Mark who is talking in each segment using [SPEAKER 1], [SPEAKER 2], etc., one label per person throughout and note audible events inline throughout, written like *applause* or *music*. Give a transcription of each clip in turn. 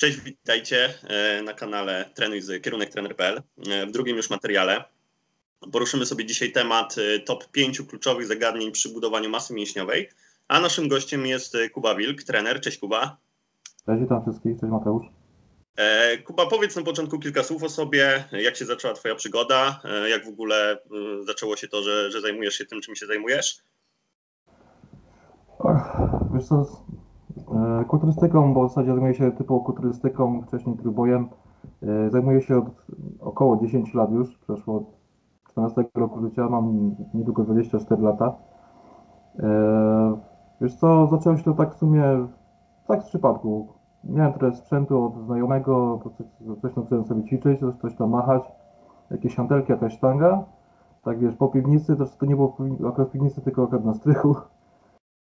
[SPEAKER 1] Cześć, witajcie e, na kanale Trenuj z kierunek trener.pl. E, w drugim już materiale poruszymy sobie dzisiaj temat e, top 5 kluczowych zagadnień przy budowaniu masy mięśniowej. A naszym gościem jest Kuba Wilk, trener. Cześć Kuba.
[SPEAKER 2] Cześć, witam wszystkich. Cześć Mateusz.
[SPEAKER 1] Kuba, powiedz na początku kilka słów o sobie. Jak się zaczęła Twoja przygoda? Jak w ogóle zaczęło się to, że, że zajmujesz się tym, czym się zajmujesz?
[SPEAKER 2] Wiesz co, kulturystyką, bo w zasadzie zajmuję się typową kulturystyką, wcześniej trójbojem. E, zajmuję się od około 10 lat już, przeszło od 14 roku życia, mam niedługo 24 lata. E, wiesz co, zaczęło się to tak w sumie, tak z przypadku. Miałem trochę sprzętu od znajomego, coś, tam zacząłem sobie ćwiczyć, coś, coś tam machać, jakieś hantelki, jakaś sztanga. Tak wiesz, po piwnicy, to, to nie było akurat w piwnicy, tylko akurat na strychu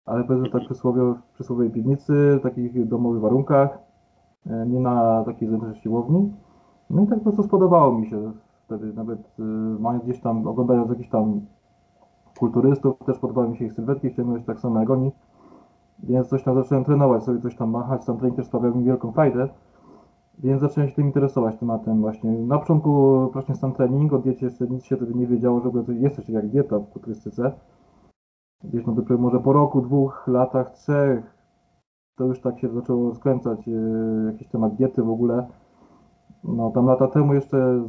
[SPEAKER 2] ale powiedzmy tak przysłowie, w przysłowiowej piwnicy, w takich domowych warunkach, e, nie na takiej zewnętrznej siłowni. No i tak po prostu spodobało mi się wtedy, nawet y, mając gdzieś tam, oglądając jakichś tam kulturystów, też podobały mi się ich sylwetki, chciałem mieć tak samo jak oni, więc coś tam zacząłem trenować, sobie coś tam machać, sam trening też sprawiał mi wielką fajdę, więc zacząłem się tym interesować tematem właśnie. Na początku właśnie sam trening, o diecie jeszcze nic się wtedy nie wiedziało, że jest coś jak dieta w kulturystyce, gdzieś no dopiero może po roku, dwóch latach, trzech, to już tak się zaczęło skręcać e, jakiś temat diety w ogóle. No tam lata temu jeszcze,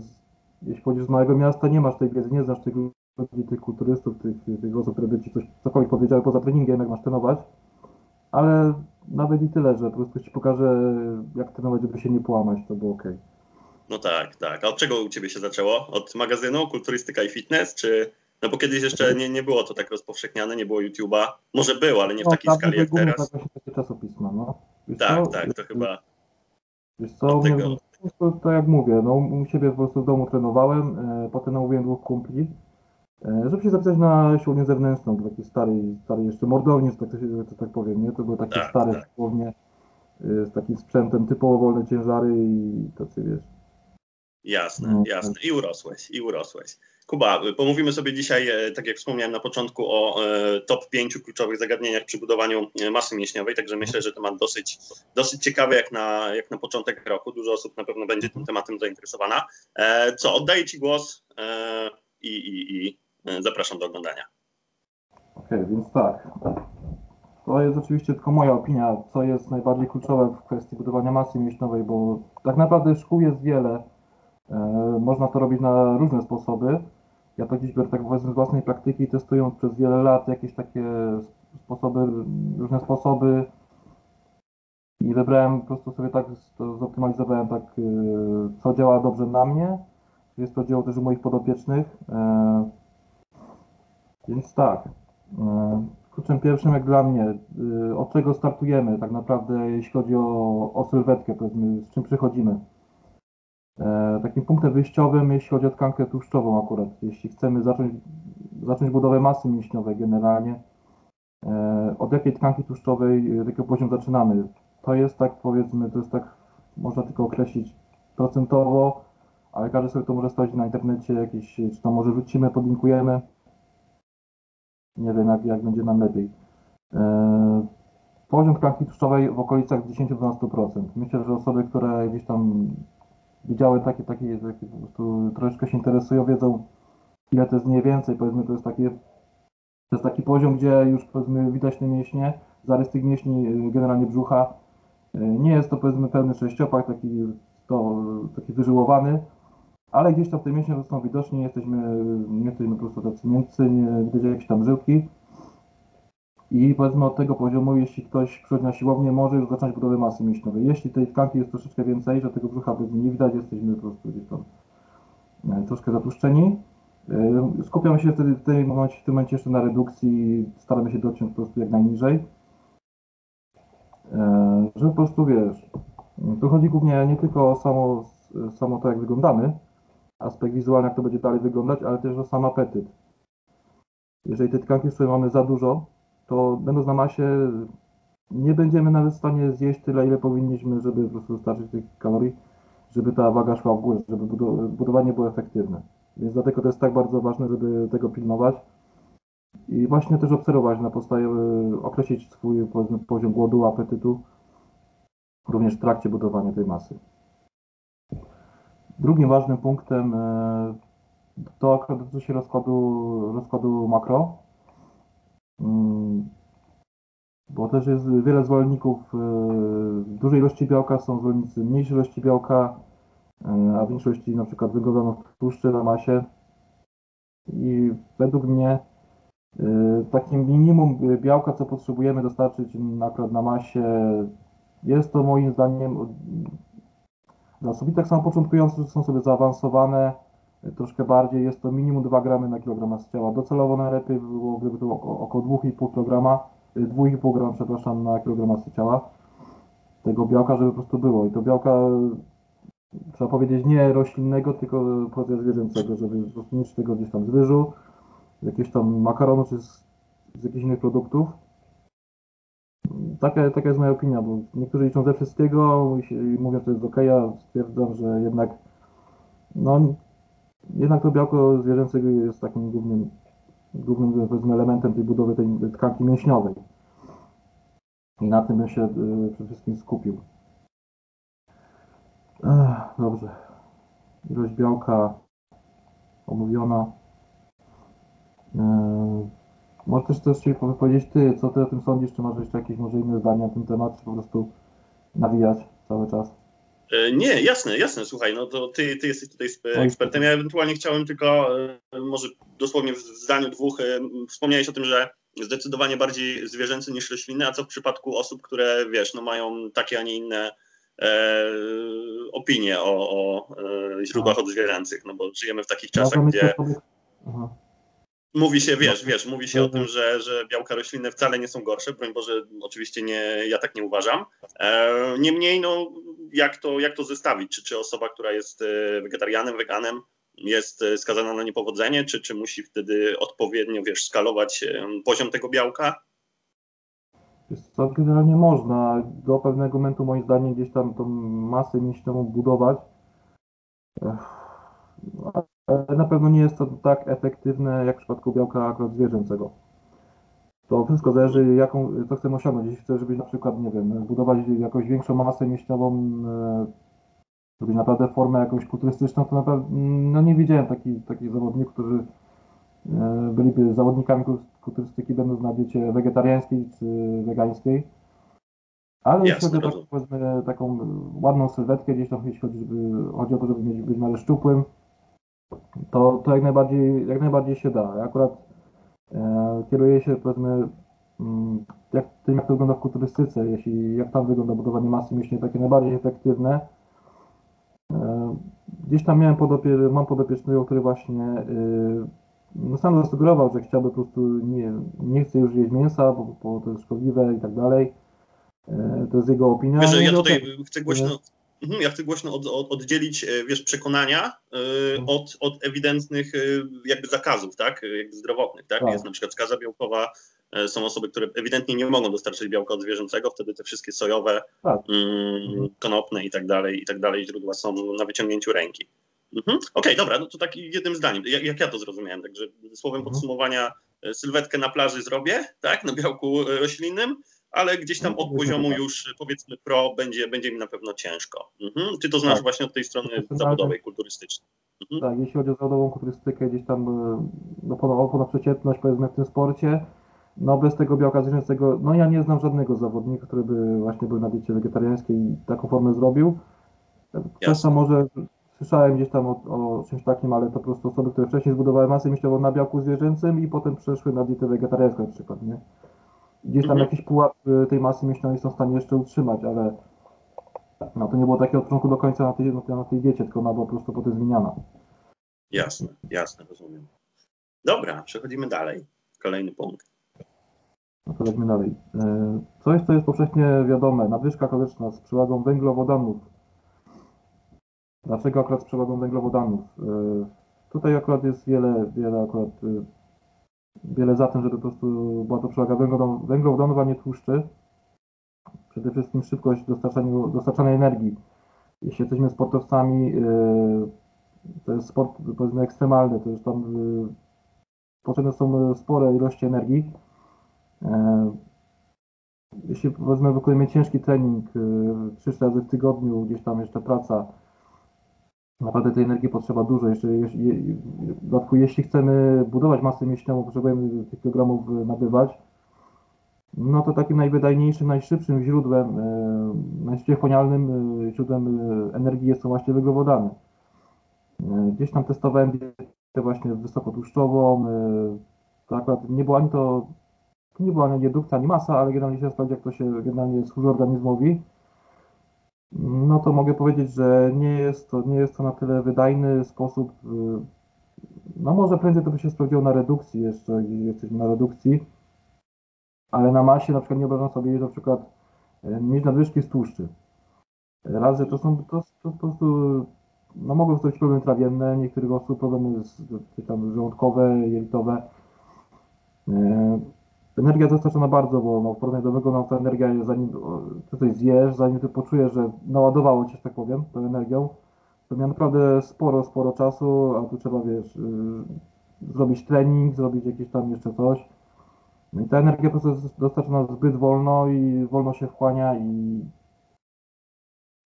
[SPEAKER 2] jeśli chodzisz z małego miasta, nie masz tej wiedzy, nie znasz tych ludzi, tych kulturystów, tych, tych osób, które by ci coś cokolwiek powiedziały poza treningiem, jak masz trenować. Ale nawet i tyle, że po prostu ci pokażę, jak trenować, żeby się nie połamać, to było ok.
[SPEAKER 1] No tak, tak. A od czego u Ciebie się zaczęło? Od magazynu Kulturystyka i Fitness, czy no bo kiedyś jeszcze nie, nie było to tak rozpowszechniane, nie było YouTube'a. Może było, ale nie w
[SPEAKER 2] no,
[SPEAKER 1] takiej skali jak teraz.
[SPEAKER 2] Tak, takie czasopisma, no.
[SPEAKER 1] Wiesz tak, co? tak, to chyba.
[SPEAKER 2] Wiesz co, mnie, to, tak jak mówię, no u siebie po prostu w domu trenowałem, e, potem namówiłem dwóch kumpli, e, żeby się zapisać na siłownię zewnętrzną, do takiej starej, starej jeszcze mordowni, że tak, że tak powiem, nie? To były takie tak, stare tak. siłownie e, z takim sprzętem typowo wolne ciężary i tacy wiesz.
[SPEAKER 1] Jasne, no, jasne. I urosłeś, i urosłeś. Kuba, pomówimy sobie dzisiaj, e, tak jak wspomniałem na początku, o e, top 5 kluczowych zagadnieniach przy budowaniu e, masy mięśniowej, także myślę, że temat dosyć, dosyć ciekawy jak na, jak na początek roku. Dużo osób na pewno będzie tym tematem zainteresowana. Co, oddaję Ci głos i, i, i zapraszam do oglądania.
[SPEAKER 2] Okej, okay, więc tak. To jest oczywiście tylko moja opinia, co jest najbardziej kluczowe w kwestii budowania masy mięśniowej, bo tak naprawdę szkół jest wiele. Można to robić na różne sposoby. Ja to gdzieś biorę tak z własnej praktyki, testując przez wiele lat jakieś takie sposoby, różne sposoby. I wybrałem po prostu sobie tak, zoptymalizowałem tak, y, co działa dobrze na mnie, jest to dzieło też u moich podopiecznych, e, więc tak, e, kluczem pierwszym jak dla mnie, od czego startujemy tak naprawdę, jeśli chodzi o, o sylwetkę, powiedzmy, z czym przychodzimy. E, takim punktem wyjściowym, jeśli chodzi o tkankę tłuszczową akurat, jeśli chcemy zacząć, zacząć budowę masy mięśniowej generalnie, e, od jakiej tkanki tłuszczowej, jakiego poziom zaczynamy? To jest tak powiedzmy, to jest tak, można tylko określić procentowo, ale każdy sobie to może sprawdzić na internecie, jakieś, czy to może wrócimy, podlinkujemy. Nie wiem, jak, jak będzie nam lepiej. E, poziom tkanki tłuszczowej w okolicach 10-12%. Myślę, że osoby, które gdzieś tam widziały takie, takie, takie po prostu troszeczkę się interesują, wiedzą ile to jest mniej więcej, powiedzmy to jest takie, to jest taki poziom, gdzie już powiedzmy widać te mięśnie, zarys tych mięśni, y, generalnie brzucha, y, nie jest to powiedzmy pełny sześciopak, taki, to, taki wyżyłowany, ale gdzieś tam te mięśnie są widoczne, jesteśmy, nie jesteśmy po prostu tacy miękcy, nie widać jakieś tam żyłki, i powiedzmy od tego poziomu, jeśli ktoś przychodzi na siłownię, może już zacząć budowę masy mięśniowej. Jeśli tej tkanki jest troszeczkę więcej, że tego brzucha nie widać, jesteśmy po prostu gdzieś tam e, troszkę zatłuszczeni. E, skupiamy się wtedy w tym momencie, w tym momencie jeszcze na redukcji, staramy się dociąć po prostu jak najniżej. E, żeby po prostu wiesz, tu chodzi głównie nie tylko o samo, samo to, jak wyglądamy, aspekt wizualny, jak to będzie dalej wyglądać, ale też o sam apetyt. Jeżeli tej tkanki sobie mamy za dużo, to będąc na masie nie będziemy nawet w stanie zjeść tyle, ile powinniśmy, żeby po prostu dostarczyć tych kalorii, żeby ta waga szła w górę, żeby budowanie było efektywne. Więc dlatego to jest tak bardzo ważne, żeby tego pilnować i właśnie też obserwować na podstawie, określić swój poziom głodu, apetytu również w trakcie budowania tej masy. Drugim ważnym punktem e, to dotyczy się rozkładu, rozkładu makro, bo też jest wiele zwolenników e, dużej ilości białka, są zwolennicy mniejszej ilości białka, e, a w większości na przykład węglowodanów tłuszczy na masie. I według mnie e, takim minimum białka, co potrzebujemy dostarczyć akurat na masie, jest to moim zdaniem zasoby tak samo początkujące, są sobie zaawansowane troszkę bardziej, jest to minimum 2 gramy na kilogram masy ciała. Docelowo najlepiej było, gdyby to około 2,5 kg, 2,5 g przepraszam, na kilogram masy ciała tego białka, żeby po prostu było. I to białka trzeba powiedzieć nie roślinnego, tylko pochodzenia zwierzęcego, żeby po prostu mieć tego gdzieś tam z ryżu, z tam makaronu, czy z, z jakichś innych produktów. Taka, taka jest moja opinia, bo niektórzy liczą ze wszystkiego i mówią, że to jest ok, ja stwierdzam, że jednak no, jednak to białko zwierzęce jest takim głównym, głównym powiedzmy, elementem tej budowy tej tkanki mięśniowej. I na tym bym się y, przede wszystkim skupił. Ech, dobrze. Ilość białka omówiona. Yy, może też się powiedzieć ty, co ty o tym sądzisz, czy masz jeszcze jakieś może inne zdania na ten temat, czy po prostu nawijać cały czas?
[SPEAKER 1] E, nie, jasne, jasne, słuchaj, no to ty, ty jesteś tutaj ekspertem. Ja ewentualnie chciałem tylko, e, może dosłownie w zdaniu dwóch, e, wspomniałeś o tym, że zdecydowanie bardziej zwierzęcy niż rośliny, a co w przypadku osób, które, wiesz, no mają takie, a nie inne e, opinie o, o źródłach tak. odzwierzęcych, no bo żyjemy w takich czasach, gdzie... Aha. Mówi się, wiesz, wiesz, mówi się o tym, że, że białka roślinne wcale nie są gorsze, broń Boże, oczywiście nie, ja tak nie uważam. E, niemniej, no, jak to, jak to zestawić? Czy, czy osoba, która jest e, wegetarianem, weganem, jest e, skazana na niepowodzenie, czy, czy musi wtedy odpowiednio, wiesz, skalować poziom tego białka?
[SPEAKER 2] To generalnie można. Do pewnego momentu, moim zdaniem, gdzieś tam tą masę mięśniową budować na pewno nie jest to tak efektywne jak w przypadku białka akurat zwierzęcego. To wszystko zależy, jaką, co chcemy osiągnąć. Jeśli chcesz, żebyś na przykład, nie wiem, zbudować jakąś większą masę mięśniową, e, zrobić naprawdę formę jakąś kulturystyczną, to naprawdę no nie widziałem takich, takich zawodników, którzy e, byliby zawodnikami kulturystyki, będąc na diecie wegetariańskiej czy wegańskiej. Ale jeśli chodzi o taką, ładną sylwetkę, gdzieś tam jeśli chodzi, żeby, chodzi o to, żeby mieć, być miarę szczupłym, to, to jak, najbardziej, jak najbardziej się da. Ja akurat e, kieruję się powiedzmy mm, jak, tym, jak to wygląda w kulturystyce, jeśli jak tam wygląda budowanie masy mięśni, takie najbardziej efektywne. E, gdzieś tam miałem podopie, mam podopiecznego, który właśnie e, no sam zasugerował, że chciałby po prostu nie, nie chce już jeść mięsa, bo, bo to jest szkodliwe i tak dalej. E, to jest jego opinia.
[SPEAKER 1] Wiesz, ja tutaj chcę głośno, ja chcę głośno od, od, oddzielić, e, wiesz, przekonania y, od, od ewidentnych y, jakby zakazów, tak, jakby zdrowotnych, tak? tak? Jest na przykład skaza białkowa, y, są osoby, które ewidentnie nie mogą dostarczyć białka od zwierzęcego, wtedy te wszystkie sojowe, tak. mm, konopne i tak dalej, i tak dalej źródła są na wyciągnięciu ręki. Mhm. Okej, okay, dobra, no to tak jednym zdaniem, jak, jak ja to zrozumiałem, także słowem mhm. podsumowania, sylwetkę na plaży zrobię, tak, na białku roślinnym, ale gdzieś tam no, od poziomu już powiedzmy pro będzie, będzie mi na pewno ciężko. Mhm. Ty to znasz tak. właśnie od tej strony zawodowej, kulturystycznej.
[SPEAKER 2] Mhm. Tak, jeśli chodzi o zawodową kulturystykę, gdzieś tam e, no, ponadprzeciętność powiedzmy w tym sporcie, no bez tego białka zwierzęcego, no ja nie znam żadnego zawodnika, który by właśnie był na diecie wegetariańskiej i taką formę zrobił. To może słyszałem gdzieś tam o, o, czymś takim, ale to po prostu osoby, które wcześniej zbudowały masę mięśniową na białku zwierzęcym i potem przeszły na dietę wegetariańską na przykład, nie? Gdzieś tam mhm. jakiś pułap tej masy mięśniowej są w stanie jeszcze utrzymać, ale no to nie było takie od początku do końca na tej, na tej diecie, tylko ona była po prostu potem zmieniana.
[SPEAKER 1] Jasne, jasne, rozumiem. Dobra, przechodzimy dalej. Kolejny punkt.
[SPEAKER 2] No to lećmy dalej. Y, coś, co jest powszechnie wiadome, nadwyżka kaloryczna z przewagą węglowodanów. Dlaczego akurat z przewagą węglowodanów? Y, tutaj akurat jest wiele, wiele akurat wiele za tym, żeby po prostu była to przewaga węglowodanów, a nie tłuszczy. Przede wszystkim szybkość dostarczanej energii. Jeśli jesteśmy sportowcami, yy, to jest sport powiedzmy ekstremalny, to już tam yy, potrzebne są spore ilości energii. Yy, jeśli powiedzmy wykonujemy ciężki trening, y, 3 razy w tygodniu, gdzieś tam jeszcze praca, naprawdę tej energii potrzeba dużo. Jeszcze, jeśli, dodatku, jeśli chcemy budować masę mięśniową, potrzebujemy tych kilogramów y, nabywać, no to takim najwydajniejszym, najszybszym źródłem, y, najszybciej wchłanialnym y, źródłem energii są właśnie węglowodany. Gdzieś tam testowałem dietę właśnie wysokotłuszczową, to akurat nie było ani to, nie była ani redukcja, ani masa, ale generalnie się sprawdzi, jak to się generalnie służy organizmowi. No to mogę powiedzieć, że nie jest to, nie jest to na tyle wydajny sposób. y, No może prędzej to by się sprawdziło na redukcji jeszcze, jesteśmy na redukcji, ale na masie na przykład nie wyobrażam sobie na przykład y, mieć nadwyżki z tłuszczy. Raz, że to są to, to po prostu, no mogą być problemy trawienne, niektórych osób problemy z, tam żołądkowe, jelitowe. Energia dostarczona bardzo, bo no, w porównaniu do wyglądu ta energia, zanim ty coś zjesz, zanim ty poczujesz, że naładowało cię, tak powiem, tą energią, to miał naprawdę sporo, sporo czasu, a tu trzeba, wiesz, y, zrobić trening, zrobić jakieś tam jeszcze coś. No i ta energia po prostu jest dostarczona zbyt wolno i wolno się wchłania i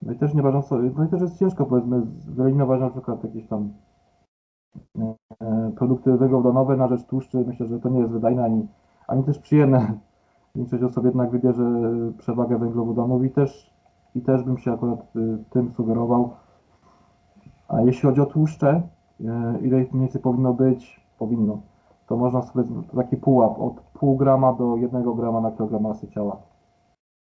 [SPEAKER 2] no i też nie ważą sobie, no i też jest ciężko powiedzmy wyeliminować na przykład jakieś tam e, e, produkty węglowodanowe na rzecz tłuszczy. Myślę, że to nie jest wydajne ani ani też przyjemne. Większość osób jednak wybierze przewagę węglowodanów i też, i też bym się akurat y, tym sugerował. A jeśli chodzi o tłuszcze, y, ile ich mniej więcej powinno być, powinno, to można sobie taki pułap od pół grama do jednego grama na kilogram masy ciała.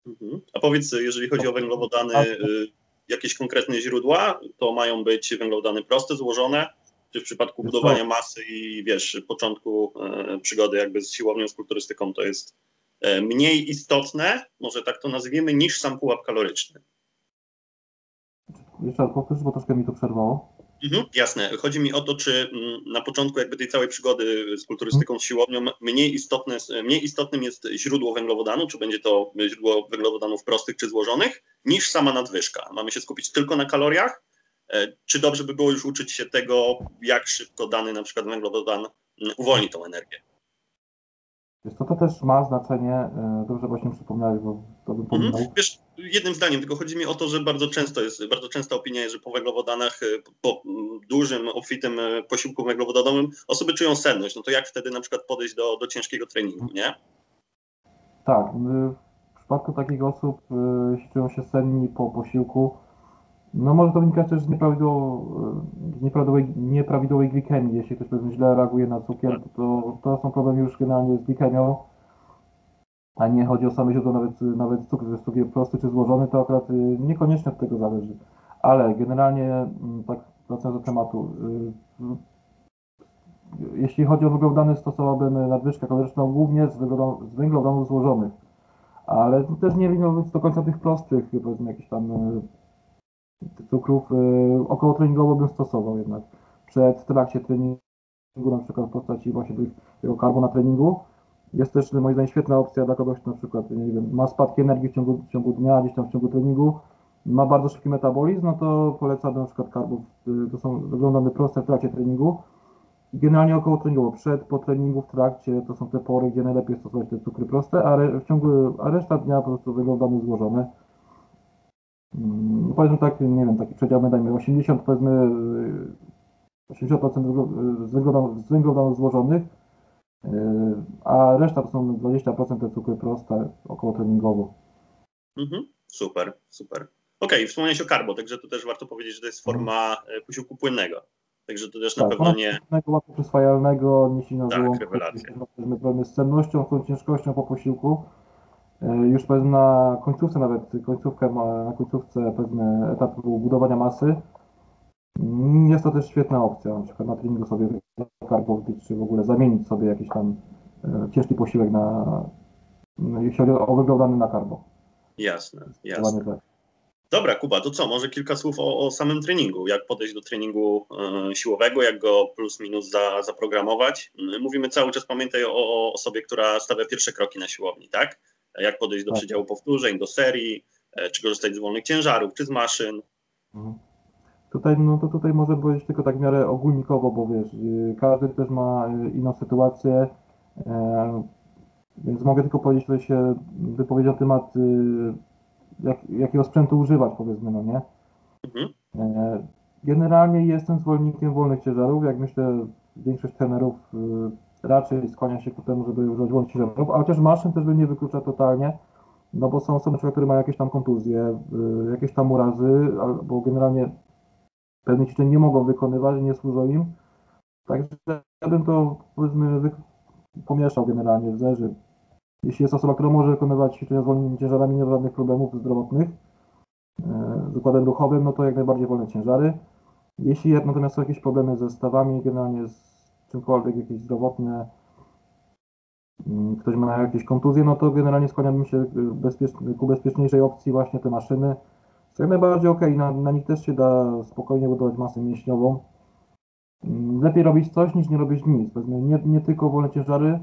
[SPEAKER 1] Mhm. A powiedz, jeżeli chodzi o węglowodany, y, jakieś konkretne źródła, to mają być węglowodany proste, złożone, czy w przypadku
[SPEAKER 2] co?
[SPEAKER 1] budowania masy i wiesz, początku e, przygody jakby z siłownią, z kulturystyką, to jest e, mniej istotne, może tak to nazwijmy, niż sam pułap kaloryczny.
[SPEAKER 2] Jeszcze raz powtórz, bo troszkę mi to przerwało.
[SPEAKER 1] Mhm, jasne. Chodzi mi o to, czy mm, na początku jakby tej całej przygody z kulturystyką, z siłownią, mniej, istotne, mniej istotnym jest źródło węglowodanu, czy będzie to źródło węglowodanów prostych czy złożonych, niż sama nadwyżka. Mamy się skupić tylko na kaloriach, Czy dobrze by było już uczyć się tego, jak szybko dany na przykład węglowodan mm, uwolni tą energię?
[SPEAKER 2] Wiesz, to, to też ma znaczenie, dobrze właśnie przypomniałeś, bo to bym
[SPEAKER 1] Mhm.
[SPEAKER 2] pominął.
[SPEAKER 1] Wiesz, jednym zdaniem, tylko chodzi mi o to, że bardzo często jest, bardzo częsta opinia jest, że po węglowodanach, e, po dużym, obfitym e, posiłku węglowodanowym osoby czują senność. No to jak wtedy na przykład podejść do, do ciężkiego treningu, nie?
[SPEAKER 2] Tak, w przypadku takich osób, jeśli czują się senni po posiłku, no może to wynikać też z nieprawidłowej, nieprawidłowej glikemii. Jeśli ktoś źle reaguje na cukier, to, to są problemy już generalnie z glikemią, a nie chodzi o same źródło, nawet, nawet cukier, jest cukier prosty czy złożony, to akurat y, niekoniecznie od tego zależy. Ale generalnie, mm, tak wracając do tematu, y, y, jeśli chodzi o węglowodany, stosowałbym nadwyżkę kaloryczną głównie z węglowodanów, z węglowodanów złożonych, ale też nie eliminować do końca tych prostych, powiedzmy jakichś tam cukrów. y, Około treningowo bym stosował jednak przed, trakcie treningu, na przykład w postaci właśnie tego karbo na treningu. Jest też moim zdaniem świetna opcja dla kogoś, kto na przykład, nie wiem, ma spadki energii w ciągu, w ciągu dnia, gdzieś tam w ciągu treningu, ma bardzo szybki metabolizm, no to polecam na przykład karbów, y, to są wyglądane proste w trakcie treningu. I Generalnie około treningowo, przed, po treningu, w trakcie, to są te pory, gdzie najlepiej stosować te cukry proste, a, re, w ciągu, a reszta dnia po prostu wyglądamy złożone. Mm, no powiedzmy tak, nie wiem, taki przedział dajmy 80, powiedzmy y, 80% węglo- y, z węglowodanów, z węglowodanów złożonych, y, a reszta to są 20% te cukry proste, około treningowo.
[SPEAKER 1] Mhm. Super, super. Okej, wspomniałeś o karbo, także to też warto powiedzieć, że to jest forma e, posiłku płynnego. Także to też na
[SPEAKER 2] Tak,
[SPEAKER 1] pewno
[SPEAKER 2] ponad
[SPEAKER 1] nie.
[SPEAKER 2] Łatwo przyswajalnego, nie silno
[SPEAKER 1] Tak,
[SPEAKER 2] żołądku, powiedzmy problemy z cennością, z tą ciężkością po posiłku. Y, Już powiedzmy na końcówce nawet, końcówkę, na końcówce powiedzmy etapu budowania masy, mm, jest to też świetna opcja, na przykład na treningu sobie karbo wbić, czy w ogóle zamienić sobie jakiś tam y, ciężki posiłek na, no, jeśli chodzi o na karbo.
[SPEAKER 1] Jasne, jasne.
[SPEAKER 2] Tak.
[SPEAKER 1] Dobra, Kuba, to co? Może kilka słów o, o samym treningu. Jak podejść do treningu e, siłowego, jak go plus minus za, zaprogramować. Mm, Mówimy cały czas, pamiętaj o, o osobie, która stawia pierwsze kroki na siłowni, tak? Jak podejść do
[SPEAKER 2] Tak.
[SPEAKER 1] przedziału powtórzeń, do serii, e, czy korzystać z wolnych ciężarów, czy z maszyn.
[SPEAKER 2] Mhm. Tutaj, no to tutaj może powiedzieć tylko tak w miarę ogólnikowo, bo wiesz, y, każdy też ma y, inną sytuację. E, Więc mogę tylko powiedzieć, że się wypowiedzieć na temat y, jak, jakiego sprzętu używać, powiedzmy, no nie?
[SPEAKER 1] Mhm.
[SPEAKER 2] E, Generalnie jestem zwolennikiem wolnych ciężarów, jak myślę większość trenerów raczej skłania się ku temu, żeby używać wolnych ciężarów, a chociaż maszyn też bym nie wyklucza totalnie, no bo są osoby, które mają jakieś tam kontuzje, y, jakieś tam urazy, albo generalnie pewnych ćwiczeń nie mogą wykonywać, nie służą im. Także ja bym to powiedzmy pomieszał generalnie, zależy. Jeśli jest osoba, która może wykonywać ćwiczenia z wolnymi ciężarami, nie ma żadnych problemów zdrowotnych, e, z układem ruchowym, no to jak najbardziej wolne ciężary. Jeśli natomiast są jakieś problemy ze stawami, generalnie z czymkolwiek, jakieś zdrowotne, mm, ktoś ma jakieś kontuzje, no to generalnie skłaniałbym się bezpiecz- ku bezpieczniejszej opcji właśnie te maszyny. Jest jak najbardziej ok, na, na nich też się da spokojnie budować masę mięśniową. Mm, Lepiej robić coś niż nie robić nic. Nie, nie tylko wolne ciężary,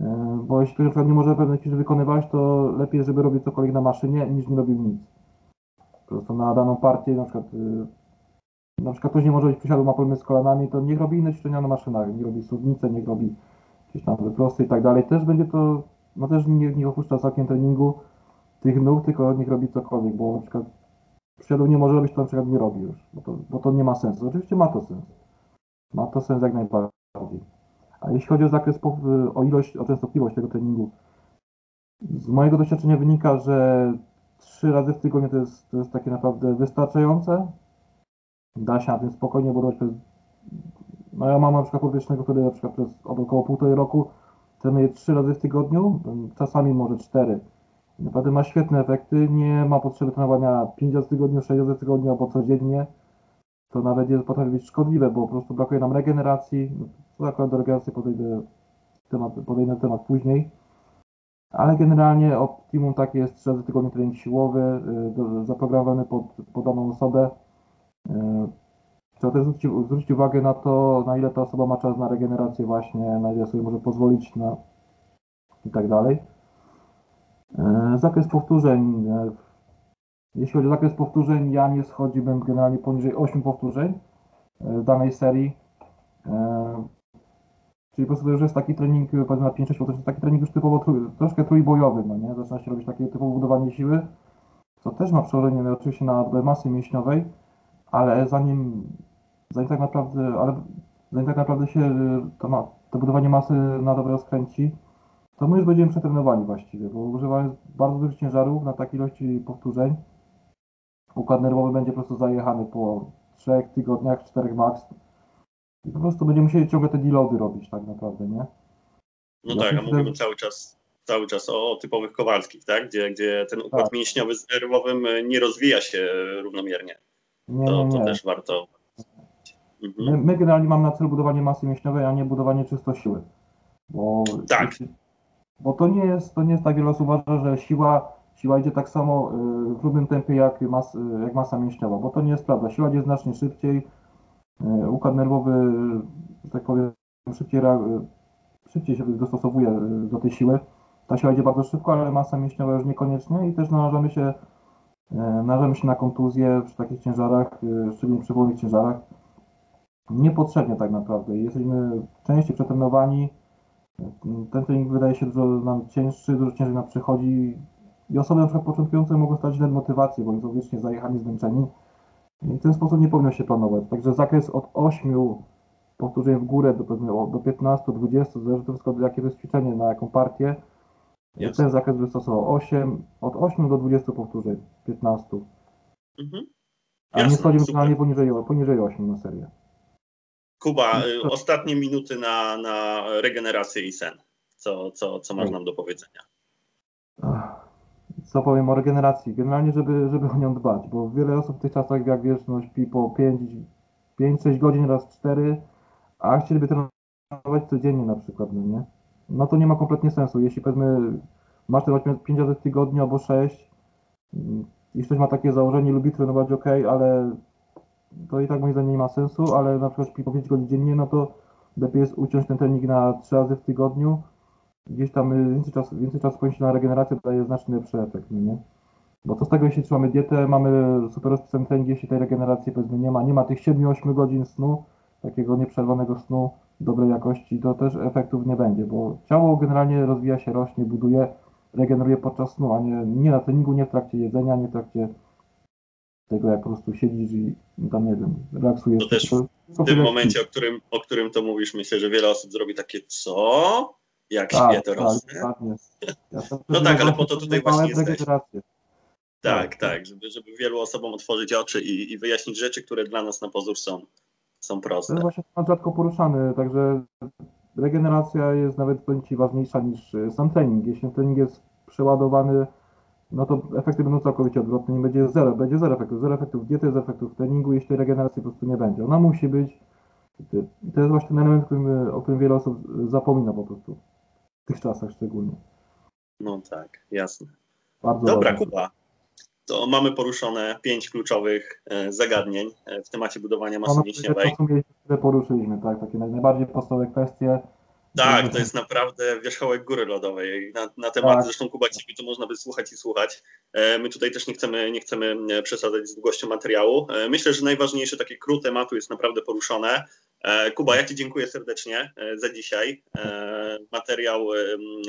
[SPEAKER 2] e, bo jeśli ktoś nie może pewnych ćwiczeń wykonywać, to lepiej, żeby robił cokolwiek na maszynie niż nie robił nic. Po prostu na daną partię, na przykład y, na przykład ktoś nie może robić przysiadu, ma problemy z kolanami, to niech robi inne ćwiczenia na maszynach, niech robi suwnicę, niech robi gdzieś tam wyprosty i tak dalej. Też będzie to, no też nie, nie opuszcza całkiem treningu tych nóg, tylko niech robi cokolwiek, bo na przykład przysiadów nie może robić, to na przykład nie robi już, bo to, bo to nie ma sensu. Oczywiście ma to sens. Ma to sens jak najbardziej. A jeśli chodzi o zakres, o ilość, o częstotliwość tego treningu, z mojego doświadczenia wynika, że trzy razy w tygodniu to jest, to jest takie naprawdę wystarczające. Da się na tym spokojnie budować przez... No ja mam na przykład podwiecznego, który na przykład przez około półtorej roku trenuje trzy razy w tygodniu, czasami może cztery. Naprawdę ma świetne efekty, nie ma potrzeby trenowania 5 razy w tygodniu, 6 razy w tygodniu albo codziennie. To nawet jest potrafi być szkodliwe, bo po prostu brakuje nam regeneracji. No, akurat do regeneracji podejdę temat, podejdę temat później. Ale generalnie optimum takie jest 3 razy w tygodniu trening siłowy, y, zaprogramowany pod, pod daną osobę. Trzeba też zwrócić, zwrócić uwagę na to, na ile ta osoba ma czas na regenerację właśnie, na ile sobie może pozwolić na i tak dalej. E, Zakres powtórzeń. e, Jeśli chodzi o zakres powtórzeń, ja nie schodziłbym generalnie poniżej 8 powtórzeń e, w danej serii. Czyli po prostu już jest taki trening, powiedzmy na 5-6 powtórzeń, taki trening już typowo troszkę trójbojowy, no nie? Zaczyna się robić takie typowe budowanie siły, co też ma przełożenie oczywiście na masy mięśniowej, ale zanim, zanim tak naprawdę, ale zanim tak naprawdę się e, to, ma, to budowanie masy na dobre rozkręci, to my już będziemy przetrenowani właściwie, bo używając bardzo dużych ciężarów na takiej ilości powtórzeń, układ nerwowy będzie po prostu zajechany po 3 tygodniach, 4 max. I po prostu będziemy musieli ciągle te deloady robić tak naprawdę, nie?
[SPEAKER 1] No
[SPEAKER 2] Ja
[SPEAKER 1] tak, a mówimy cały czas, cały czas o typowych kowalskich, tak? Gdzie, gdzie ten układ
[SPEAKER 2] Tak.
[SPEAKER 1] mięśniowy z nerwowym e, nie rozwija się e, równomiernie.
[SPEAKER 2] Nie,
[SPEAKER 1] To,
[SPEAKER 2] nie,
[SPEAKER 1] to
[SPEAKER 2] nie.
[SPEAKER 1] też warto. Mhm.
[SPEAKER 2] My, my generalnie mamy na celu budowanie masy mięśniowej, a nie budowanie czysto siły. Bo,
[SPEAKER 1] Tak.
[SPEAKER 2] Bo to nie jest, to nie jest tak, wiele osób uważa, że siła, siła idzie tak samo y, w równym tempie jak, mas, jak masa mięśniowa, bo to nie jest prawda. Siła idzie znacznie szybciej, y, układ nerwowy, że tak powiem, szybciej, y, szybciej się dostosowuje do tej siły. Ta siła idzie bardzo szybko, ale masa mięśniowa już niekoniecznie i też narażamy się, narażamy się na kontuzje przy takich ciężarach, y, szczególnie przy wolnych ciężarach. Niepotrzebnie tak naprawdę. Jesteśmy częściej przetrenowani, ten trening wydaje się dużo nam cięższy, dużo ciężej nam przychodzi i osoby na przykład początkujące mogą stracić nawet motywację, bo oni są wiecznie zajechani, zmęczeni. I w ten sposób nie powinno się planować. Także zakres od 8 powtórzeń w górę do, do 15, 20, zależy to wszystko jakie to jest ćwiczenie, na jaką partię.
[SPEAKER 1] Jasne.
[SPEAKER 2] Ten zakres by stosował 8, od 8 do 20 powtórzeń, 15.
[SPEAKER 1] Mhm.
[SPEAKER 2] A nie schodzimy
[SPEAKER 1] super.
[SPEAKER 2] finalnie poniżej, poniżej 8 na serię.
[SPEAKER 1] Kuba,
[SPEAKER 2] No
[SPEAKER 1] y, ostatnie minuty na, na regenerację i sen. Co, co, co masz nam do powiedzenia?
[SPEAKER 2] Co powiem o regeneracji? Generalnie, żeby, żeby o nią dbać, bo wiele osób w tych czasach, jak wiesz, no, śpi po 5-6 godzin raz 4, a chcieliby trenować codziennie na przykład, no nie? No to nie ma kompletnie sensu. Jeśli powiedzmy, masz trenować 5 razy w tygodniu albo 6, jeśli ktoś ma takie założenie, lubi trenować, ok, ale to i tak moim zdaniem nie ma sensu, ale na przykład po 5 godzin dziennie, no to lepiej jest uciąć ten trening na 3 razy w tygodniu, gdzieś tam y, więcej czasu, więcej czasu poświęcić na regenerację, daje znacznie lepszy efekt, no nie? Bo co z tego, jeśli trzymamy dietę, mamy super rozpisany trening, jeśli tej regeneracji powiedzmy nie ma, nie ma tych 7-8 godzin snu, takiego nieprzerwanego snu, dobrej jakości, to też efektów nie będzie, bo ciało generalnie rozwija się, rośnie, buduje, regeneruje podczas snu, a nie, nie na treningu, nie w trakcie jedzenia, nie w trakcie tego, jak po prostu siedzisz i tam, nie wiem, relaksujesz.
[SPEAKER 1] To też W tym momencie, o którym, o którym to mówisz, myślę, że wiele osób zrobi takie, co? Jak
[SPEAKER 2] Tak,
[SPEAKER 1] śpię, to
[SPEAKER 2] tak,
[SPEAKER 1] rosnę?
[SPEAKER 2] Ja *laughs*
[SPEAKER 1] No tak, ale po to tutaj właśnie jesteś.
[SPEAKER 2] regenerację.
[SPEAKER 1] Tak, tak, żeby, żeby wielu osobom otworzyć oczy i, i wyjaśnić rzeczy, które dla nas na pozór są, są
[SPEAKER 2] To
[SPEAKER 1] proste.
[SPEAKER 2] jest właśnie temat rzadko poruszany, także regeneracja jest nawet powiem ważniejsza niż y, sam trening. Jeśli trening jest przeładowany, no to efekty będą całkowicie odwrotne, nie będzie zero, będzie zero efektów, zero efektów diety, zero efektów treningu, jeśli regeneracji po prostu nie będzie. Ona musi być, I to jest właśnie ten element, o którym, o którym wiele osób zapomina po prostu, w tych czasach szczególnie.
[SPEAKER 1] No tak, jasne.
[SPEAKER 2] Bardzo
[SPEAKER 1] Dobra,
[SPEAKER 2] ważne.
[SPEAKER 1] Kuba. To mamy poruszone pięć kluczowych e, zagadnień e, w temacie budowania masy mięśniowej.
[SPEAKER 2] które poruszyliśmy, tak, takie naj- najbardziej podstawowe kwestie.
[SPEAKER 1] Tak, to jest naprawdę wierzchołek góry lodowej. Na, na temat
[SPEAKER 2] Tak.
[SPEAKER 1] zresztą Kuba Ciebie to można by słuchać i słuchać. E, My tutaj też nie chcemy, nie chcemy przesadzać z długością materiału. Myślę, że najważniejsze takie krót tematu jest naprawdę poruszone. Kuba, ja Ci dziękuję serdecznie za dzisiaj. Materiał,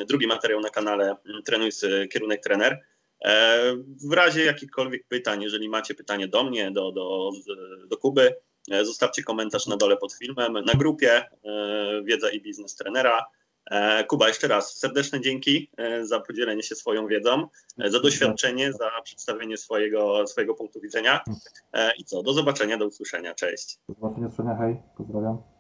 [SPEAKER 1] drugi materiał na kanale Trenuj z Kierunek Trener. E, W razie jakichkolwiek pytań, jeżeli macie pytanie do mnie, do, do, do Kuby, e, zostawcie komentarz na dole pod filmem, na grupie e, Wiedza i Biznes Trenera. Kuba, jeszcze raz serdeczne dzięki za podzielenie się swoją wiedzą, za doświadczenie, za przedstawienie swojego, swojego punktu widzenia. I co, do zobaczenia, do usłyszenia. Cześć.
[SPEAKER 2] Do zobaczenia, hej, pozdrawiam.